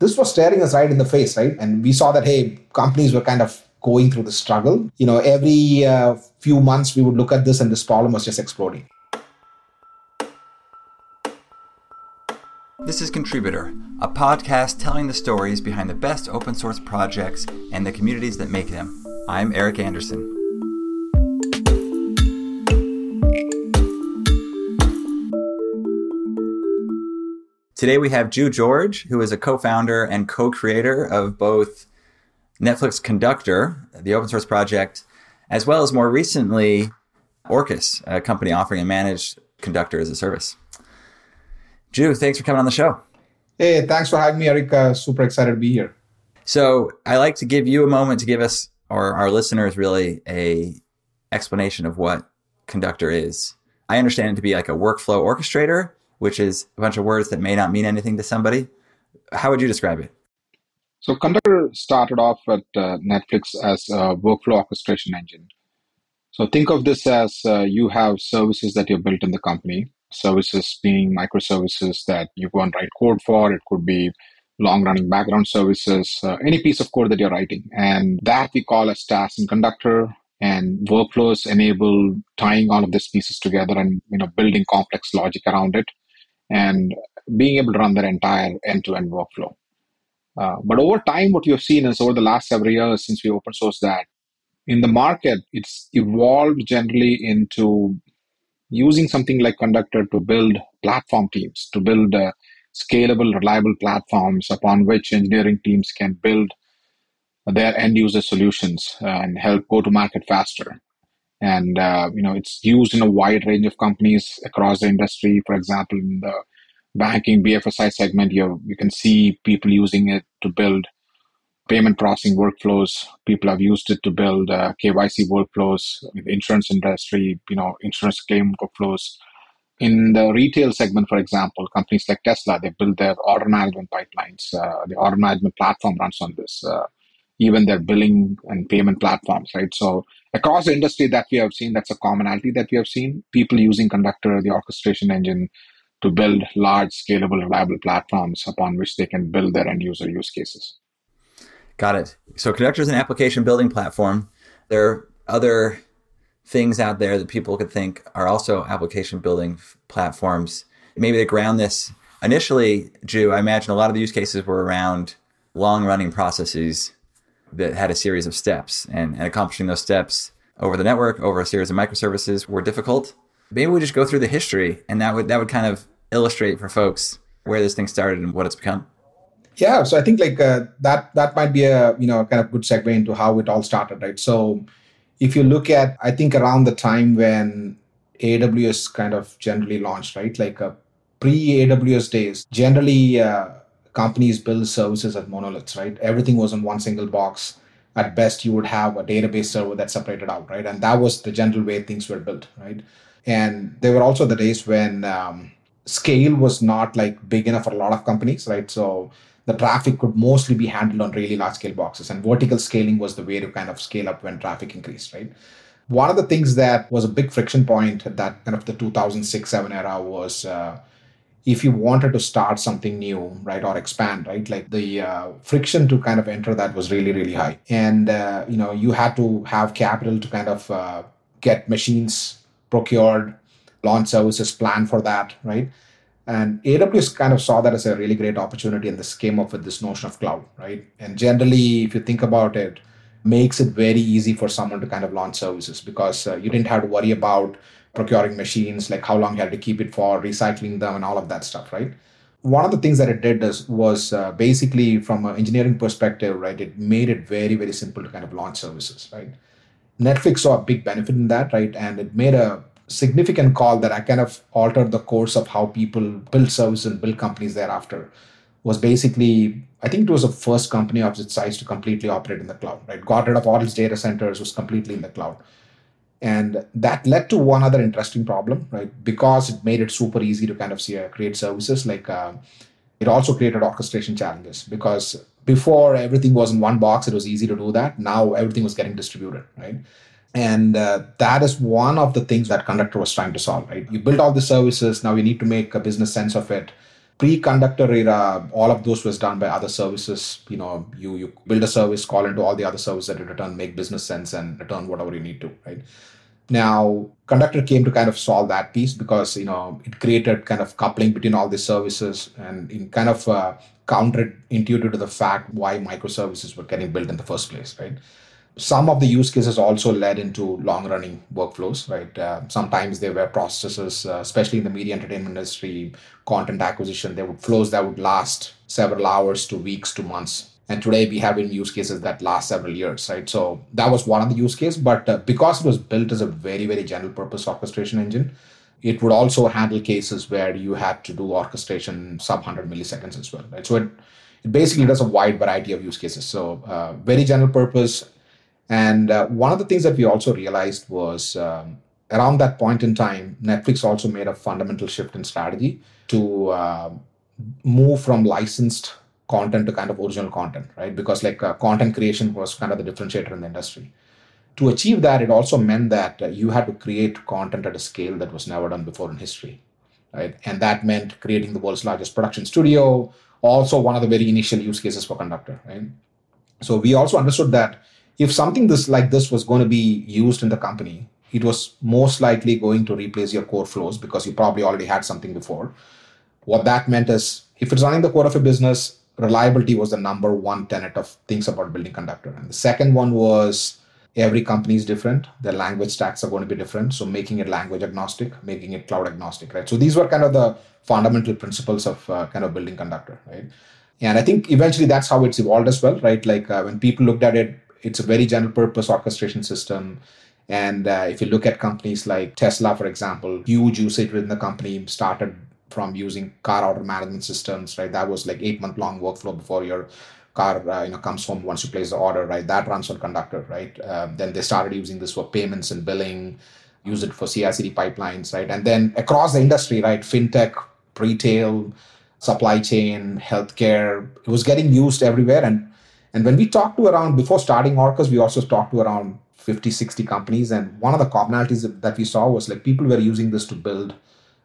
this was staring us right in the face, right? And we saw that, hey, companies were kind of going through the struggle. You know, every uh, few months we would look at this and this problem was just exploding. This is Contributor, a podcast telling the stories behind the best open source projects and the communities that make them. I'm Eric Anderson. Today we have Jeu George, who is a co-founder and co-creator of both Netflix Conductor, the open source project, as well as more recently Orkes, a company offering a managed conductor as a service. Jew, thanks for coming on the show. Hey, thanks for having me, Eric. Uh, super excited to be here. So I like to give you a moment to give us or our listeners really a explanation of what conductor is. I understand it to be like a workflow orchestrator which is a bunch of words that may not mean anything to somebody. How would you describe it? So, Conductor started off at uh, Netflix as a workflow orchestration engine. So, think of this as uh, you have services that you built in the company, services being microservices that you go and write code for. It could be long running background services, uh, any piece of code that you're writing. And that we call as tasks in Conductor. And workflows enable tying all of these pieces together and you know building complex logic around it and being able to run their entire end-to-end workflow. Uh, but over time, what you've seen is over the last several years since we open sourced that, in the market, it's evolved generally into using something like Conductor to build platform teams, to build uh, scalable, reliable platforms upon which engineering teams can build their end user solutions uh, and help go to market faster and uh, you know it's used in a wide range of companies across the industry. For example in the banking bfsi segment you you can see people using it to build payment processing workflows. People have used it to build uh, kyc workflows in the insurance industry you know insurance claim workflows. In the retail segment for example companies like tesla they build their order management pipelines. Uh, the order management platform runs on this uh, even their billing and payment platforms, right? So across the industry that we have seen, that's a commonality that we have seen. People using Conductor, the orchestration engine, to build large, scalable, reliable platforms upon which they can build their end user use cases. Got it. So Conductor is an application building platform. There are other things out there that people could think are also application building platforms. Maybe to ground this initially, Jeu, I imagine a lot of the use cases were around long running processes that had a series of steps and, and accomplishing those steps over the network, over a series of microservices were difficult. Maybe we just go through the history and that would that would kind of illustrate for folks where this thing started and what it's become. Yeah, so I think like uh, that that might be a you know kind of good segue into how it all started, right? So if you look at I think around the time when AWS kind of generally launched, right? Like uh, pre AWS days, generally uh, companies build services as monoliths, right? Everything was in one single box. At best, you would have a database server that separated out, right? And that was the general way things were built, right? And there were also the days when um, scale was not like big enough for a lot of companies, right? So the traffic could mostly be handled on really large scale boxes, and vertical scaling was the way to kind of scale up when traffic increased, right? One of the things that was a big friction point that kind of the 2006 7 era was uh, if you wanted to start something new, right, or expand, right, like the uh, friction to kind of enter that was really, really high. And, uh, you know, you had to have capital to kind of uh, get machines procured, launch services, plan for that, right? And AWS kind of saw that as a really great opportunity and this came up with this notion of cloud, right? And generally, if you think about it, makes it very easy for someone to kind of launch services because uh, you didn't have to worry about procuring machines, like how long you had to keep it for, recycling them, and all of that stuff, right? One of the things that it did is, was uh, basically from an engineering perspective, right? It made it very, very simple to kind of launch services, right? Netflix saw a big benefit in that, right? And it made a significant call that I kind of altered the course of how people build services and build companies thereafter. Was basically, I think it was the first company of its size to completely operate in the cloud, right? Got rid of all its data centers, was completely in the cloud and that led to one other interesting problem right? Because it made it super easy to kind of see, uh, create services like uh, it also created orchestration challenges. Because before everything was in one box it was easy to do that. Now everything was getting distributed right? And uh, that is one of the things that conductor was trying to solve right? You build all the services. Now you need to make a business sense of it pre-conductor era, all of those was done by other services. You know, you you build a service, call into all the other services that return, make business sense, and return whatever you need to, right? Now, Conductor came to kind of solve that piece because you know it created kind of coupling between all the services and in kind of uh, counterintuitive to the fact why microservices were getting built in the first place, right? Some of the use cases also led into long-running workflows, right? Uh, sometimes there were processes, uh, especially in the media entertainment industry, content acquisition. There would flows that would last several hours to weeks to months and today we have in use cases that last several years right so that was one of the use case but uh, because it was built as a very very general purpose orchestration engine it would also handle cases where you had to do orchestration sub 100 milliseconds as well right so it, it basically does a wide variety of use cases so uh, very general purpose and uh, one of the things that we also realized was um, around that point in time netflix also made a fundamental shift in strategy to uh, move from licensed content to kind of original content, right? Because like uh, content creation was kind of the differentiator in the industry. To achieve that, it also meant that uh, you had to create content at a scale that was never done before in history, right? And that meant creating the world's largest production studio, also one of the very initial use cases for Conductor, right? So we also understood that if something this like this was going to be used in the company, it was most likely going to replace your core flows because you probably already had something before. What that meant is if it's running the core of a business, reliability was the number one tenet of things about building conductor. And the second one was every company is different. Their language stacks are going to be different. So making it language agnostic making it cloud agnostic right? So these were kind of the fundamental principles of uh, kind of building conductor right? And i think eventually that's how it's evolved as well right? Like uh, when people looked at it it's a very general purpose orchestration system and uh, if you look at companies like tesla for example huge usage within the company started from using car order management systems, right? That was like eight month long workflow before your car uh, you know comes home once you place the order, right? That runs on Conductor, right? Um, then they started using this for payments and billing, use it for CI/CD pipelines, right? And then across the industry, right? FinTech, retail, supply chain, healthcare, it was getting used everywhere. And and when we talked to around before starting Orkes, we also talked to around 50, 60 companies. And one of the commonalities that we saw was like people were using this to build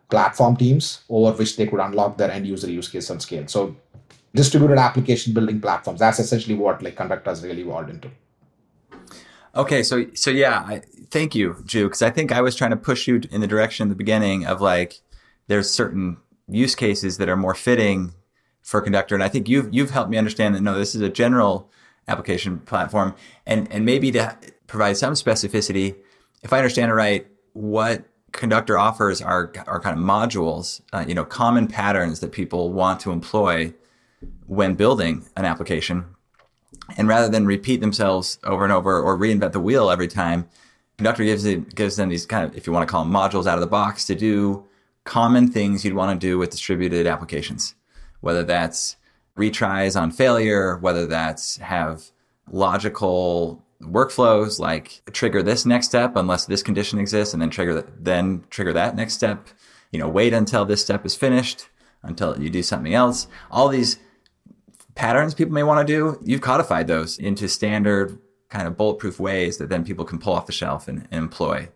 platform teams over which they could unlock their end user use case and scale. So distributed application building platforms. That's essentially what like Conductor has really evolved into. Okay, so so yeah, I, thank you, Jeu, because I think I was trying to push you in the direction at the beginning of like there's certain use cases that are more fitting for Conductor, and I think you've you've helped me understand that no, this is a general application platform, and and maybe to provide some specificity, if I understand it right, what Conductor offers are are kind of modules, uh, you know, common patterns that people want to employ when building an application. And rather than repeat themselves over and over or reinvent the wheel every time, Conductor gives it, gives them these kind of, if you want to call them modules out of the box, to do common things you'd want to do with distributed applications. Whether that's retries on failure, whether that's have logical workflows like trigger this next step unless this condition exists and then trigger that, then trigger that next step. You know wait until this step is finished until you do something else. All these patterns people may want to do you've codified those into standard kind of bulletproof ways that then people can pull off the shelf and, and employ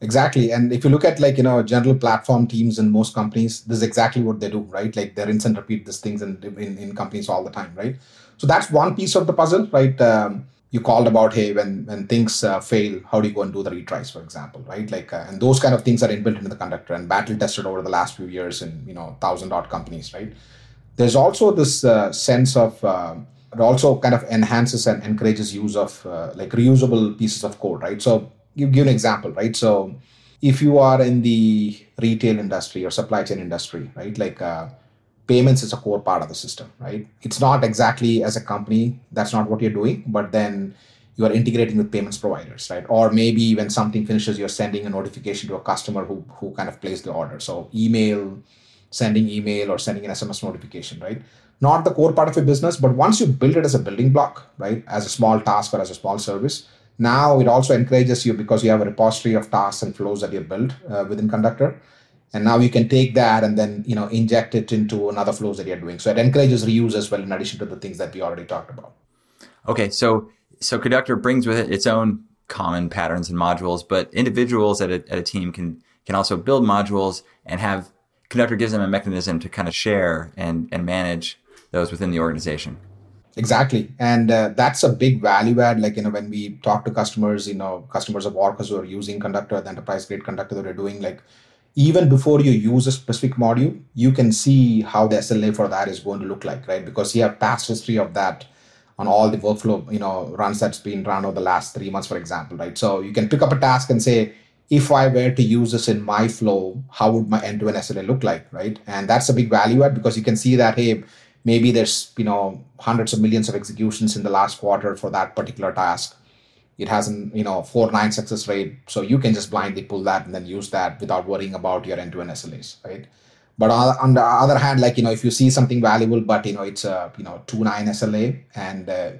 exactly. And if you look at like you know general platform teams in most companies this is exactly what they do right? Like they rinse and repeat these things in, in, in companies all the time right? So that's one piece of the puzzle right? Um, you called about hey when when things uh, fail how do you go and do the retries for example right? Like uh, and those kind of things are inbuilt into the conductor and battle tested over the last few years in you know thousand odd companies right? There's also this uh, sense of uh, it also kind of enhances and encourages use of uh, like reusable pieces of code right? So you give an example right so if you are in the retail industry or supply chain industry right like uh, payments is a core part of the system, right? It's not exactly as a company, that's not what you're doing, but then you are integrating with payments providers, right? Or maybe when something finishes, you're sending a notification to a customer who, who kind of placed the order. So email, sending email or sending an SMS notification, right? Not the core part of your business, but once you build it as a building block, right? As a small task or as a small service, now it also encourages you because you have a repository of tasks and flows that you built uh, within Conductor. And now you can take that and then you know inject it into another flows that you're doing. So it encourages reuse as well in addition to the things that we already talked about. Okay so so conductor brings with it its own common patterns and modules but individuals at a, at a team can can also build modules and have Conductor gives them a mechanism to kind of share and, and manage those within the organization. Exactly. And uh, that's a big value add. Like, you know, when we talk to customers, you know, customers of Orkes who are using Conductor, the enterprise grade Conductor that we're doing, like, even before you use a specific module, you can see how the SLA for that is going to look like, right? Because you have past history of that on all the workflow, you know, runs that's been run over the last three months, for example, right? So you can pick up a task and say, if I were to use this in my flow, how would my end-to-end SLA look like, right? And that's a big value add because you can see that, hey, maybe there's you know hundreds of millions of executions in the last quarter for that particular task. It has an you know four nine success rate so you can just blindly pull that and then use that without worrying about your end-to-end slas right? But on the other hand like you know if you see something valuable but you know it's a you know two nine sla and uh,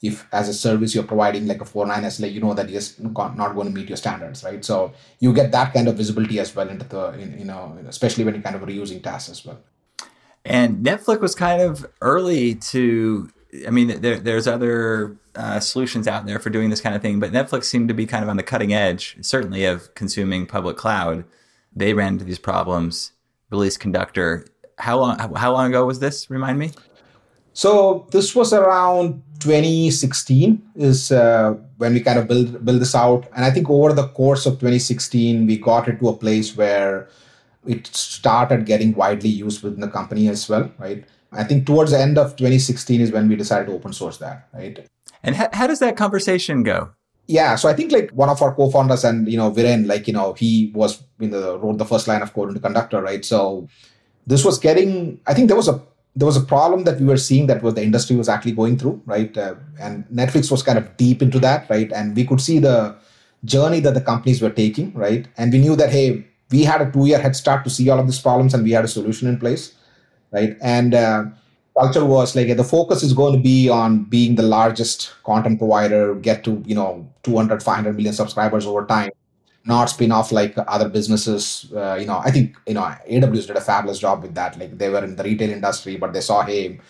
if as a service you're providing like a four nine sla you know that you're not going to meet your standards right? So you get that kind of visibility as well into the you know especially when you're kind of reusing tasks as well and Netflix was kind of early to, I mean, there, there's other uh, solutions out there for doing this kind of thing, but Netflix seemed to be kind of on the cutting edge, certainly of consuming public cloud. They ran into these problems, Release Conductor. How long, how long ago was this? Remind me. So this was around 2016 is uh, when we kind of build build this out, and I think over the course of 2016 we got it to a place where it started getting widely used within the company as well, right? I think towards the end of 2016 is when we decided to open source that, right? And how, how does that conversation go? Yeah, so I think like one of our co-founders and you know Viren, like you know he was in the wrote the first line of code into Conductor, right? So this was getting. I think there was a there was a problem that we were seeing that was the industry was actually going through, right? Uh, and Netflix was kind of deep into that, right? And we could see the journey that the companies were taking, right? And we knew that hey, we had a two year head start to see all of these problems and we had a solution in place right? And uh, culture was like the focus is going to be on being the largest content provider get to you know 200 500 million subscribers over time not spin off like other businesses. Uh, you know i think you know aws did a fabulous job with that. Like they were in the retail industry but they saw hey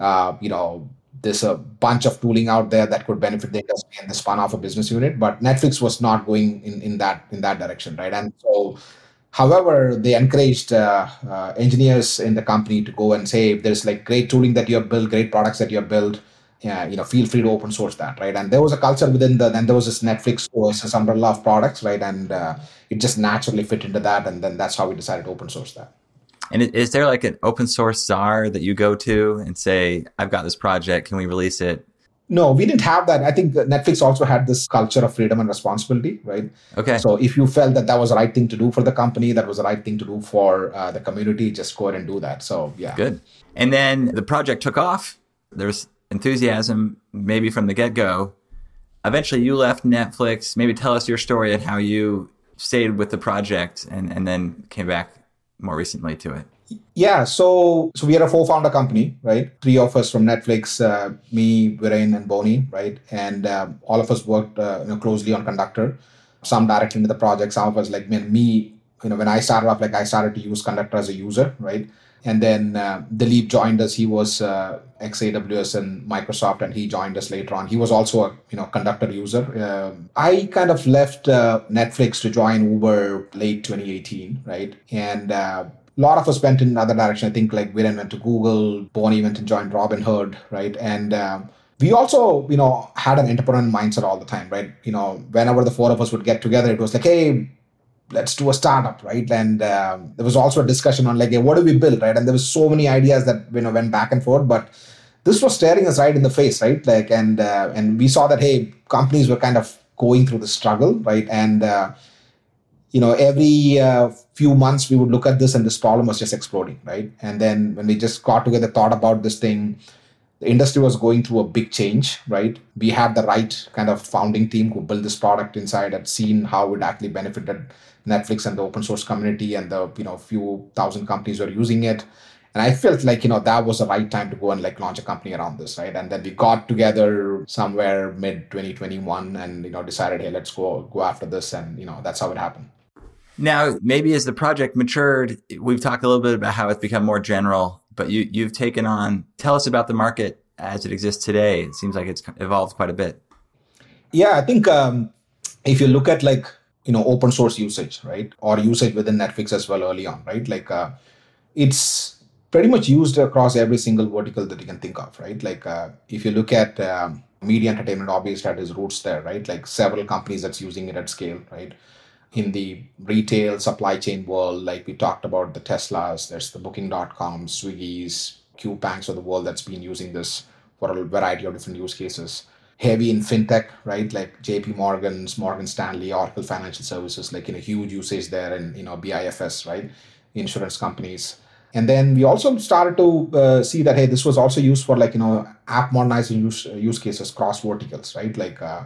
uh, you know there's a bunch of tooling out there that could benefit the industry and they spun off a business unit but netflix was not going in, in that in that direction right? And so However, they encouraged uh, uh, engineers in the company to go and say, if there's like great tooling that you have built, great products that you have built, yeah, you know, feel free to open source that, right? And there was a culture within the, and there was this Netflix OS, this umbrella of products, right? And uh, it just naturally fit into that, and then that's how we decided to open source that. And is there like an open source czar that you go to and say, "I've got this project, can we release it?" No, we didn't have that. I think Netflix also had this culture of freedom and responsibility, right? Okay. So if you felt that that was the right thing to do for the company, that was the right thing to do for uh, the community, just go ahead and do that. So yeah. Good. And then the project took off. There's enthusiasm, maybe from the get go. Eventually, you left Netflix. Maybe tell us your story and how you stayed with the project and, and then came back more recently to it. Yeah, so so we are a four-founder company, right? Three of us from Netflix, uh, me, Viren, and Boney, right? And uh, all of us worked uh, you know, closely on Conductor. Some directly into the project. Some of us, like me, me, you know, when I started off, like I started to use Conductor as a user, right? And then uh, Dilip joined us. He was uh, and Microsoft, and he joined us later on. He was also a you know Conductor user. Uh, I kind of left uh, Netflix to join Uber late 2018, right? And uh, a lot of us went in another direction. I think like Viren went to Google, Boney went and joined Robinhood, right? And um, we also, you know, had an entrepreneurial mindset all the time, right? You know, whenever the four of us would get together, it was like, hey, let's do a startup, right? And um, there was also a discussion on like, hey, what do we build, right? And there was so many ideas that you know went back and forth, but this was staring us right in the face, right? Like, and uh, and we saw that hey, companies were kind of going through the struggle, right? And uh, you know every uh, few months we would look at this and this problem was just exploding right? And then when we just got together thought about this thing the industry was going through a big change right? We had the right kind of founding team who built this product inside had seen how it actually benefited netflix and the open source community and the you know few thousand companies were using it. And i felt like you know that was the right time to go and like launch a company around this right? And then we got together somewhere mid 2021 and you know decided hey let's go go after this and you know that's how it happened now, maybe as the project matured, we've talked a little bit about how it's become more general, but you, you've taken on, tell us about the market as it exists today. It seems like it's evolved quite a bit. Yeah, I think um, if you look at like, you know, open source usage, right? Or usage within Netflix as well early on, right? Like, uh, it's pretty much used across every single vertical that you can think of, right? Like uh, if you look at um, media entertainment, obviously had its roots there, right? Like several companies that's using it at scale, right? In the retail supply chain world, like we talked about the Teslas, there's the Booking.com, Swiggy's, Banks of the world that's been using this for a variety of different use cases. Heavy in fintech, right? Like JP Morgan's, Morgan Stanley, Oracle Financial Services, like in a huge usage there, and you know BIFS, right? Insurance companies and then we also started to uh, see that hey this was also used for like you know app modernizing use, use cases cross verticals right like uh,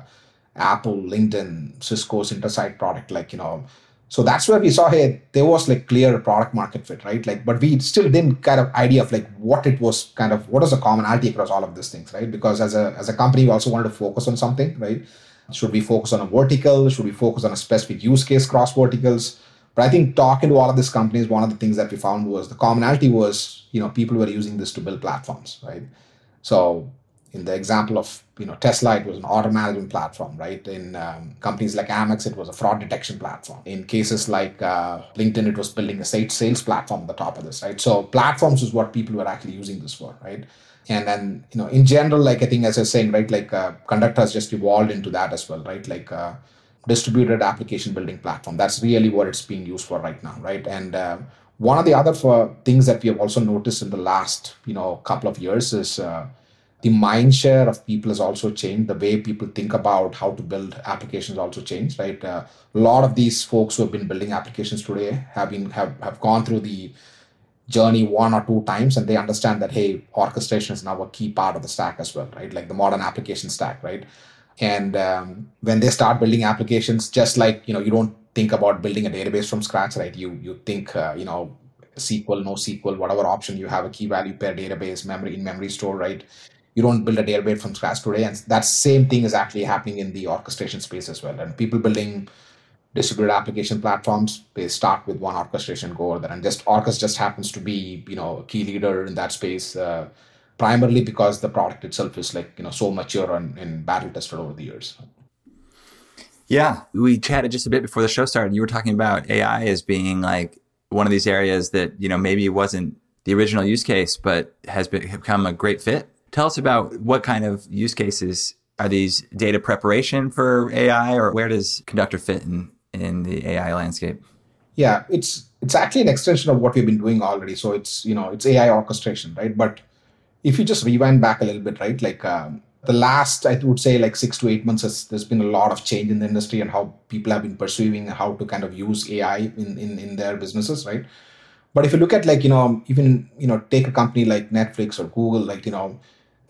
apple linkedin cisco's intersight product like you know. So that's where we saw hey there was like clear product market fit right? Like but we still didn't kind of idea of like what it was kind of what is the commonality across all of these things right? Because as a as a company we also wanted to focus on something right? Should we focus on a vertical? Should we focus on a specific use case cross verticals? But I think talking to all of these companies, one of the things that we found was the commonality was, you know, people were using this to build platforms, right? So in the example of, you know, Tesla, it was an order management platform, right? In um, companies like Amex, it was a fraud detection platform. In cases like uh, LinkedIn, it was building a sales platform on the top of this, right? So platforms is what people were actually using this for, right? And then, you know, in general, like I think as I was saying, right, like uh, has just evolved into that as well, right? Like, uh, distributed application building platform. That's really what it's being used for right now, right? And uh, one of the other for things that we have also noticed in the last, you know, couple of years is uh, the mind share of people has also changed. The way people think about how to build applications also changed, right? Uh, a lot of these folks who have been building applications today have been have have gone through the journey one or two times and they understand that hey orchestration is now a key part of the stack as well right like the modern application stack right and um, when they start building applications just like you know you don't think about building a database from scratch right you you think uh, you know sql no sql whatever option you have a key value pair database memory in memory store right you don't build a database from scratch today. And that same thing is actually happening in the orchestration space as well. And people building distributed application platforms they start with one orchestration core. And just Orkes just happens to be you know a key leader in that space uh, primarily because the product itself is like you know so mature and, and battle tested over the years. Yeah we chatted just a bit before the show started. You were talking about ai as being like one of these areas that you know maybe wasn't the original use case but has become a great fit tell us about what kind of use cases are these data preparation for ai or where does conductor fit in in the ai landscape yeah it's it's actually an extension of what we've been doing already so it's you know it's ai orchestration right but if you just rewind back a little bit, right? Like um, the last, I would say, like six to eight months, has, there's been a lot of change in the industry and how people have been pursuing how to kind of use AI in, in, in their businesses, right? But if you look at like, you know, even, you know, take a company like Netflix or Google, like, you know,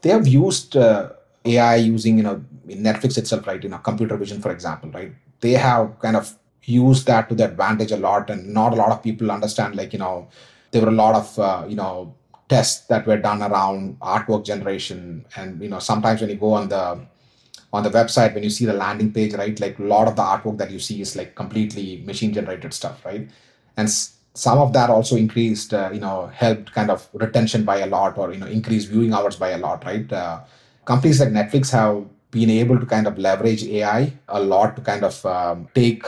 they have used uh, AI using, you know, Netflix itself, right? You know, computer vision, for example, right? They have kind of used that to their advantage a lot. And not a lot of people understand, like, you know, there were a lot of, uh, you know, tests that were done around artwork generation and you know sometimes when you go on the on the website when you see the landing page right like a lot of the artwork that you see is like completely machine generated stuff right and some of that also increased uh, you know helped kind of retention by a lot or you know increased viewing hours by a lot right? Uh, companies like netflix have been able to kind of leverage ai a lot to kind of um, take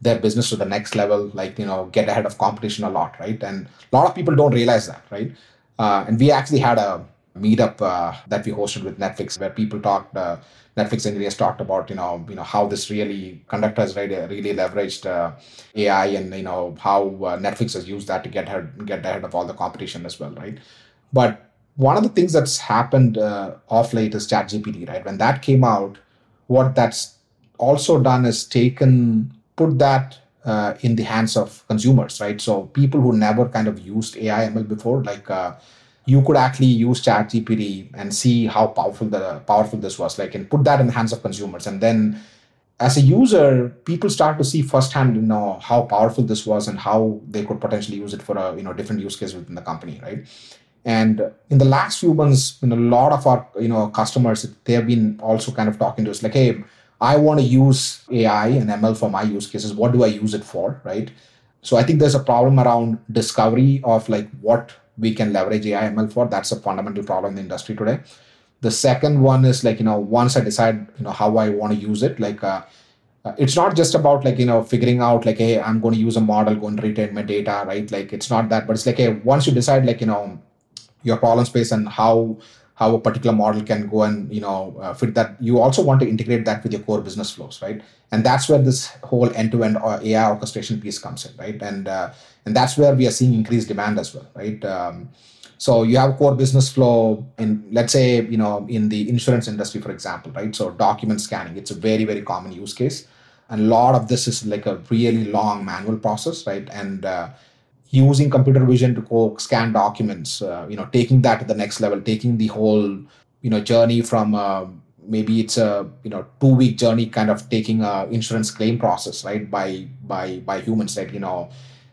their business to the next level like you know get ahead of competition a lot right? And a lot of people don't realize that right? Uh, and we actually had a meetup uh, that we hosted with Netflix where people talked, Netflix engineers talked about, you know, you know how this really Conductor has really, really leveraged uh, AI and you know how uh, Netflix has used that to get ahead, get ahead of all the competition as well, right? But one of the things that's happened uh, off late is ChatGPT, right? When that came out, what that's also done is taken put that uh, in the hands of consumers, right? So people who never kind of used AI ML before, like uh, you could actually use ChatGPT and see how powerful the powerful this was, like and put that in the hands of consumers, and then as a user, people start to see firsthand, you know, how powerful this was and how they could potentially use it for a you know different use case within the company, right? And in the last few months, you know, a lot of our you know customers they have been also kind of talking to us like, hey I want to use AI and ML for my use cases. What do I use it for? Right. So I think there's a problem around discovery of like what we can leverage AI ML for. That's a fundamental problem in the industry today. The second one is like, you know, once I decide, you know, how I want to use it, like uh, uh, it's not just about like you know figuring out like hey i'm going to use a model going to retain my data right like it's not that but it's like hey once you decide like you know your problem space and how how a particular model can go and you know uh, fit that. You also want to integrate that with your core business flows right? And that's where this whole end-to-end uh, ai orchestration piece comes in right? And uh, and that's where we are seeing increased demand as well right? Um, so you have core business flow in let's say you know in the insurance industry for example right? So document scanning it's a very very common use case. And a lot of this is like a really long manual process right? And uh, using computer vision to go scan documents uh, you know taking that to the next level taking the whole you know journey from uh, maybe it's a you know two week journey kind of taking a insurance claim process right by by by humans right you know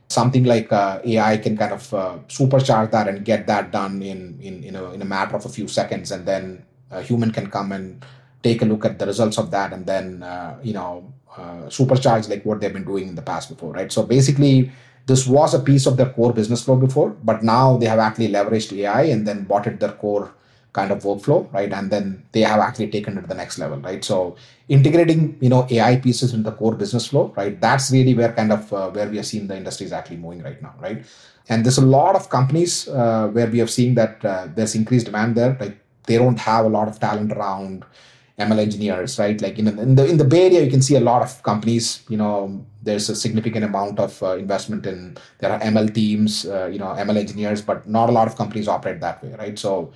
something like uh, ai can kind of uh, supercharge that and get that done in in in a, in a matter of a few seconds and then a human can come and take a look at the results of that and then uh, you know uh, supercharge like what they've been doing in the past before right? So basically this was a piece of their core business flow before, but now they have actually leveraged AI and then bought it their core kind of workflow, right? And then they have actually taken it to the next level, right? So integrating, you know, AI pieces in the core business flow, right? That's really where kind of uh, where we are seeing the industry is actually moving right now, right? And there's a lot of companies uh, where we have seen that uh, there's increased demand there. Like they don't have a lot of talent around ML engineers, right? Like in, in the in the Bay Area, you can see a lot of companies. You know, there's a significant amount of uh, investment in there are ML teams, uh, you know, ML engineers, but not a lot of companies operate that way, right? So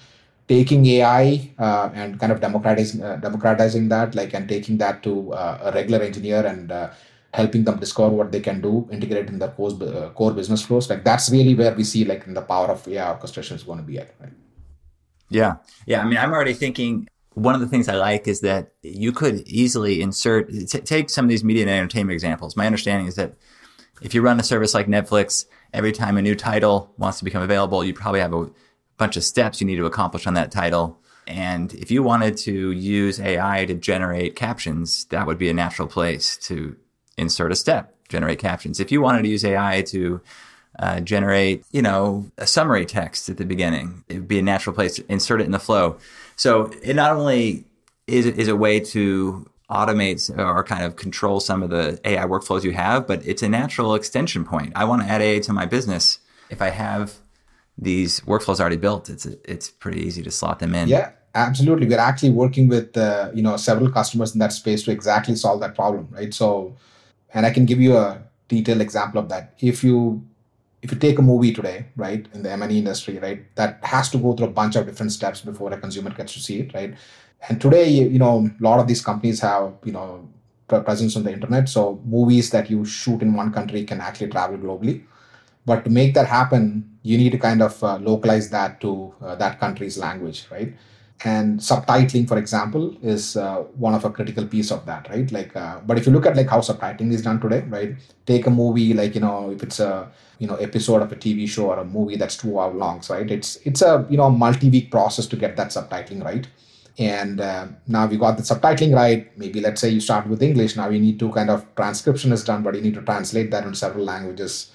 taking AI uh, and kind of democratizing uh, democratizing that, like, and taking that to uh, a regular engineer and uh, helping them discover what they can do, integrate in their core, core business flows, like that's really where we see like the power of AI orchestration is going to be at, right? Yeah, yeah. I mean, I'm already thinking one of the things I like is that you could easily insert, t- take some of these media and entertainment examples. My understanding is that if you run a service like Netflix, every time a new title wants to become available, you probably have a bunch of steps you need to accomplish on that title. And if you wanted to use AI to generate captions, that would be a natural place to insert a step, generate captions. If you wanted to use AI to uh, generate, you know, a summary text at the beginning, it would be a natural place to insert it in the flow. So it not only is, is a way to automate or kind of control some of the AI workflows you have, but it's a natural extension point. I want to add AI to my business. If I have these workflows already built, it's it's pretty easy to slot them in. Yeah, absolutely. We're actually working with uh, you know several customers in that space to exactly solve that problem, right? So, and I can give you a detailed example of that. If you if you take a movie today, right, in the M&E industry, right, that has to go through a bunch of different steps before a consumer gets to see it, right? And today, you know, a lot of these companies have, you know, presence on the internet. So movies that you shoot in one country can actually travel globally. But to make that happen, you need to kind of uh, localize that to uh, that country's language, right? And subtitling for example is uh, one of a critical piece of that right? Like uh, but if you look at like how subtitling is done today right? Take a movie like you know if it's a you know episode of a tv show or a movie that's two hour long right? It's it's a you know multi-week process to get that subtitling right. And uh, now we got the subtitling right. Maybe let's say you start with english. Now you need to kind of transcription is done but you need to translate that in several languages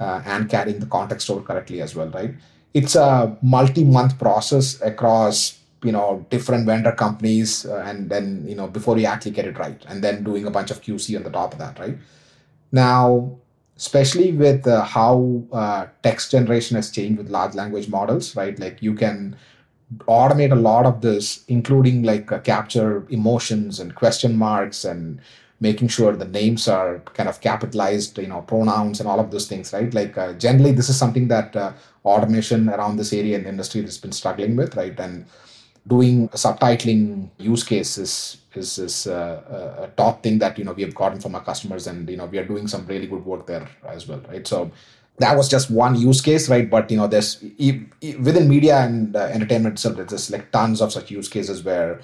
uh, and carrying the context over correctly as well right? It's a multi-month process across you know different vendor companies uh, and then you know before you actually get it right and then doing a bunch of qc on the top of that right? Now especially with uh, how uh, text generation has changed with large language models right? Like you can automate a lot of this including like uh, capture emotions and question marks and making sure the names are kind of capitalized you know pronouns and all of those things right? Like uh, generally this is something that uh, automation around this area the industry has been struggling with right? And doing subtitling use cases is, is a top thing that you know we have gotten from our customers and you know we are doing some really good work there as well right? So that was just one use case right? But you know there's within media and uh, entertainment itself there's like tons of such use cases where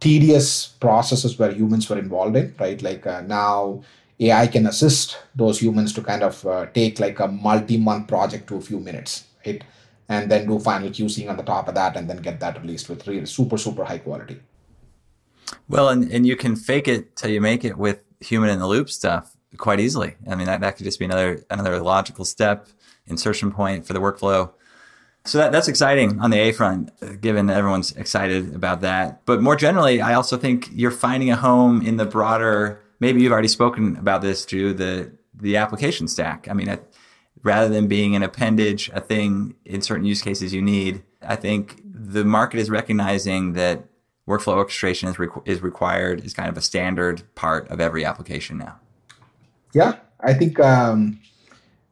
tedious processes where humans were involved in right? Like uh, now ai can assist those humans to kind of uh, take like a multi-month project to a few minutes right and then do final QCing on the top of that and then get that released with really super, super high quality. Well, and, and you can fake it till you make it with human in the loop stuff quite easily. I mean, that, that could just be another, another logical step, insertion point for the workflow. So that, that's exciting on the A front, uh, given everyone's excited about that. But more generally, I also think you're finding a home in the broader maybe you've already spoken about this, Jeu, the the application stack. I mean, rather than being an appendage, a thing in certain use cases you need, I think the market is recognizing that workflow orchestration is, requ- is required is kind of a standard part of every application now. Yeah, I think um,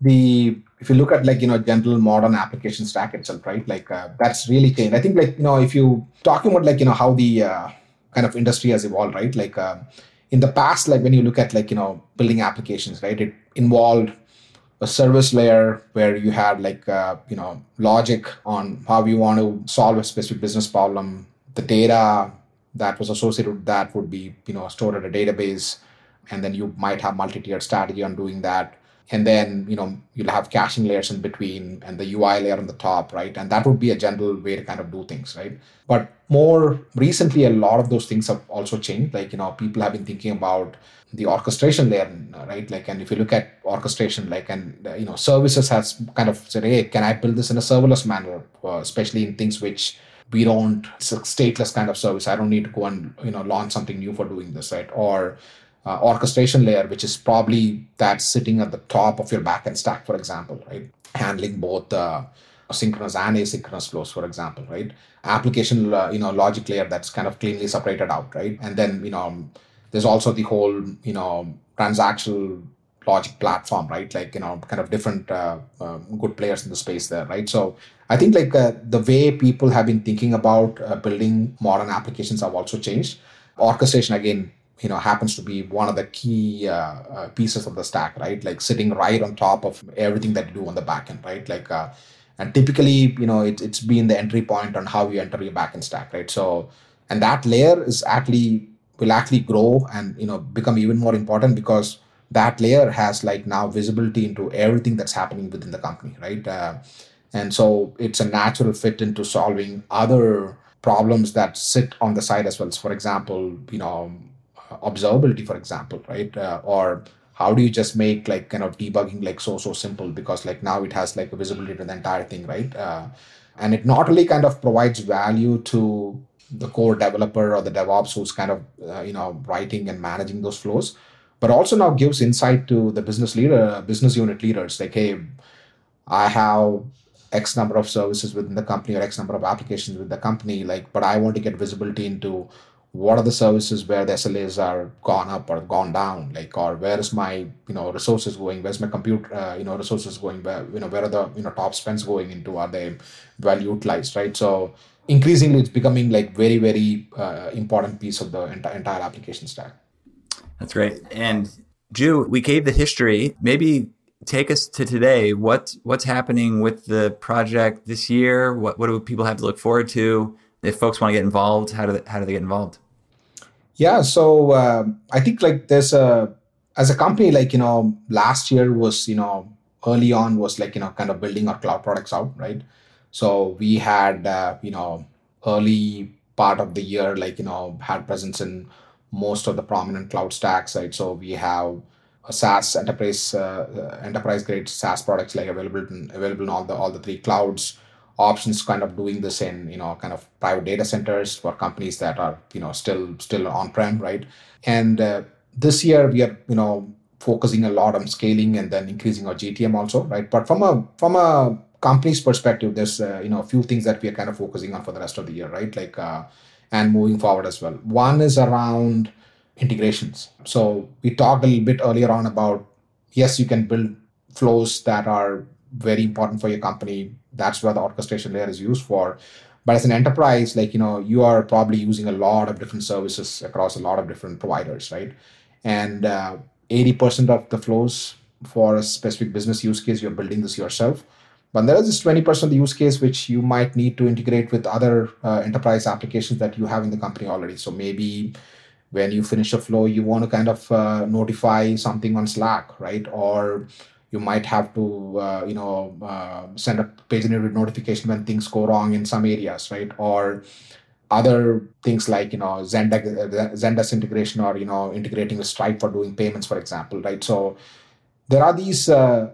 the if you look at like you know general modern application stack itself, right? Like uh, that's really changed. I think like you know if you talking about like you know how the uh, kind of industry has evolved, right? Like uh, in the past, like when you look at like you know building applications, right? It involved a service layer where you had like uh, you know logic on how you want to solve a specific business problem. The data that was associated with that would be you know stored at a database and then you might have multi-tiered strategy on doing that and then you know you'll have caching layers in between and the ui layer on the top right? And that would be a general way to kind of do things right? But more recently a lot of those things have also changed. Like you know people have been thinking about the orchestration layer right? Like and if you look at orchestration like and you know services has kind of said hey can i build this in a serverless manner uh, especially in things which we don't it's a stateless kind of service? I don't need to go and you know launch something new for doing this right? Or uh, orchestration layer, which is probably that sitting at the top of your backend stack, for example, right? Handling both uh, synchronous and asynchronous flows, for example, right? Application, uh, you know, logic layer that's kind of cleanly separated out, right? And then, you know, there's also the whole, you know, transactional logic platform, right? Like, you know, kind of different uh, uh, good players in the space there, right? So I think like uh, the way people have been thinking about uh, building modern applications have also changed. Orchestration, again, you know happens to be one of the key uh, uh, pieces of the stack right? Like sitting right on top of everything that you do on the backend right? Like uh, and typically you know it, it's been the entry point on how you enter your backend stack right? So and that layer is actually will actually grow and you know become even more important because that layer has like now visibility into everything that's happening within the company right? Uh, and so it's a natural fit into solving other problems that sit on the side as well. So for example you know observability, for example, right? Uh, or how do you just make like kind of debugging like so so simple because like now it has like a visibility to the entire thing, right? Uh, and it not only kind of provides value to the core developer or the DevOps who's kind of uh, you know writing and managing those flows, but also now gives insight to the business leader, business unit leaders, like hey, I have X number of services within the company or X number of applications with the company, like, but I want to get visibility into what are the services where the SLAs are gone up or gone down? Like, or where is my you know resources going? Where's my compute uh, you know resources going? Where you know where are the you know top spends going into? Are they well utilized? Right. So increasingly, it's becoming like very very uh, important piece of the entire entire application stack. That's great. And Jeu, we gave the history. Maybe take us to today. What what's happening with the project this year? What what do people have to look forward to? If folks want to get involved, how do they, how do they get involved? Yeah, so uh, I think like there's a as a company like you know last year was you know early on was like you know kind of building our cloud products out, right? So we had uh, you know early part of the year like you know had presence in most of the prominent cloud stacks, right? So we have a SaaS enterprise uh, enterprise grade SaaS products like available in, available in all the all the three clouds options kind of doing this in you know kind of private data centers for companies that are you know still still on prem right? And uh, this year we are you know focusing a lot on scaling and then increasing our gtm also right? But from a from a company's perspective there's uh, you know a few things that we are kind of focusing on for the rest of the year right? Like uh, and moving forward as well. One is around integrations. So we talked a little bit earlier on about yes you can build flows that are very important for your company that's where the orchestration layer is used for. But as an enterprise like you know you are probably using a lot of different services across a lot of different providers right? And uh, 80% of the flows for a specific business use case you're building this yourself. But there is this 20% of the use case which you might need to integrate with other uh, enterprise applications that you have in the company already. So maybe when you finish a flow you want to kind of uh, notify something on slack right? Or you might have to uh, you know uh, send a pager notification when things go wrong in some areas right? Or other things like you know Zendesk, Zendesk integration or you know integrating with Stripe for doing payments for example right? So there are these uh,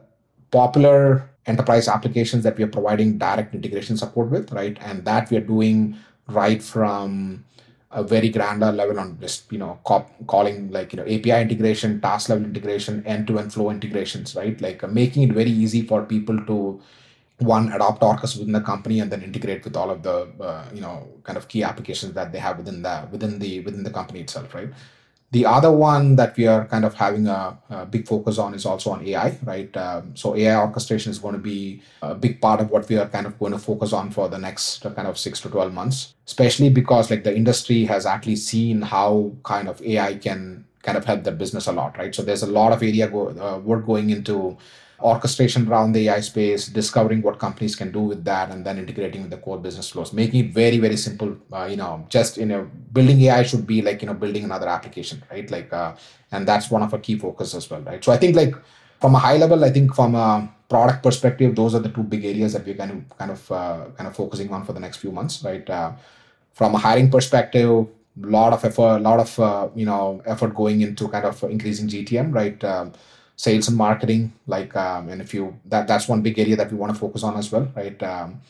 popular enterprise applications that we are providing direct integration support with right? And that we are doing right from a very granular level on just you know cop, calling like you know API integration, task level integration, end to end flow integrations, right? Like uh, making it very easy for people to one adopt Orkes within the company and then integrate with all of the uh, you know kind of key applications that they have within the within the within the company itself, right? The other one that we are kind of having a, a big focus on is also on AI, right? Um, so AI orchestration is going to be a big part of what we are kind of going to focus on for the next kind of six to 12 months, especially because like the industry has actually seen how kind of AI can kind of help the business a lot, right? So there's a lot of area go, uh, work going into orchestration around the AI space, discovering what companies can do with that, and then integrating with the core business flows, making it very, very simple. Uh, you know, just you know, building AI should be like you know, building another application, right? Like, uh, and that's one of our key focus as well, right? So I think like from a high level, I think from a product perspective, those are the two big areas that we're kind of kind of uh, kind of focusing on for the next few months, right? Uh, from a hiring perspective, a lot of effort, a lot of uh, you know effort going into kind of increasing GTM, right? Um, sales and marketing like um, and if you that that's one big area that we want to focus on as well right? Um,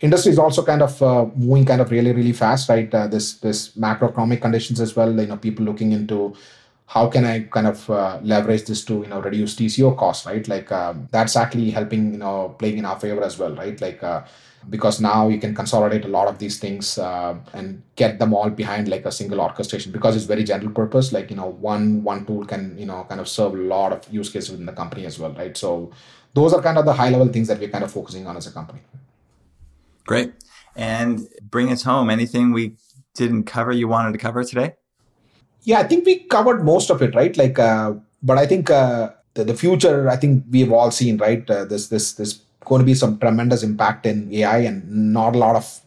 industry is also kind of uh, moving kind of really really fast right? Uh, this this macroeconomic conditions as well you know people looking into how can i kind of uh, leverage this to you know reduce tco costs right? Like um, that's actually helping you know playing in our favor as well right? Like uh, because now you can consolidate a lot of these things uh, and get them all behind like a single orchestration because it's very general purpose like you know one one tool can you know kind of serve a lot of use cases within the company as well right? So those are kind of the high level things that we're kind of focusing on as a company. Great. And bring us home anything we didn't cover you wanted to cover today? Yeah i think we covered most of it right? Like uh, but i think uh, the, the future i think we've all seen right? Uh, this this this going to be some tremendous impact in AI and not a lot of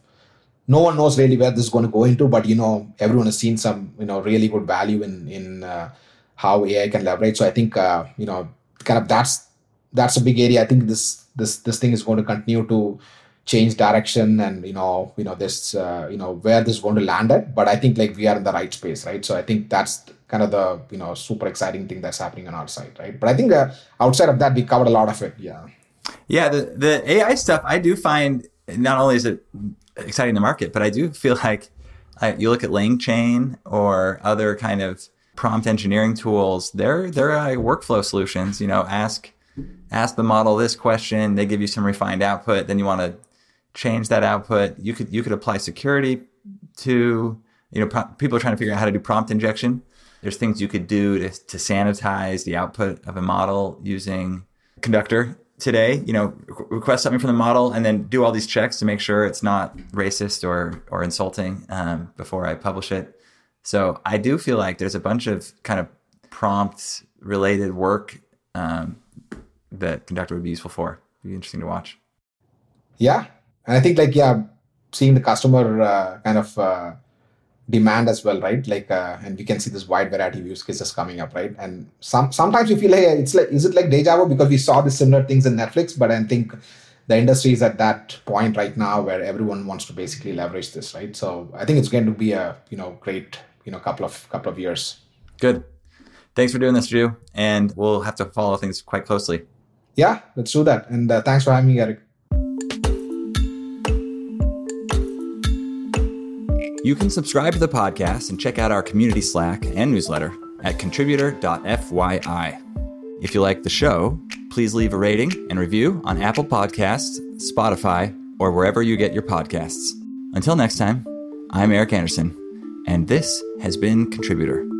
no one knows really where this is going to go into, but you know everyone has seen some you know really good value in in uh, how AI can leverage. So I think uh, you know kind of that's that's a big area. I think this this this thing is going to continue to change direction and you know you know this uh, you know where this is going to land at. But I think like we are in the right space, right? So I think that's kind of the you know super exciting thing that's happening on our side, right? But I think uh, outside of that, we covered a lot of it. Yeah. Yeah, the, the AI stuff I do find not only is it exciting in the market, but I do feel like I, you look at LangChain or other kind of prompt engineering tools, they're they're uh, workflow solutions. You know, ask ask the model this question, they give you some refined output, then you want to change that output. You could you could apply security to you know pro- people are trying to figure out how to do prompt injection. There's things you could do to, to sanitize the output of a model using Conductor today, you know, request something from the model and then do all these checks to make sure it's not racist or or insulting um, before I publish it. So I do feel like there's a bunch of kind of prompt related work um, that Conductor would be useful for. It'd be interesting to watch. Yeah, and I think like yeah, seeing the customer uh, kind of uh, demand as well, right? Like, uh, and we can see this wide variety of use cases coming up, right? And some sometimes we feel like it's like, is it like deja vu because we saw the similar things in Netflix? But I think the industry is at that point right now where everyone wants to basically leverage this, right? So I think it's going to be a you know great you know couple of couple of years. Good. Thanks for doing this, Jeu, and we'll have to follow things quite closely. Yeah, let's do that. And uh, thanks for having me, Eric. You can subscribe to the podcast and check out our community Slack and newsletter at contributor.fyi. If you like the show, please leave a rating and review on Apple Podcasts, Spotify, or wherever you get your podcasts. Until next time, I'm Eric Anderson, and this has been Contributor.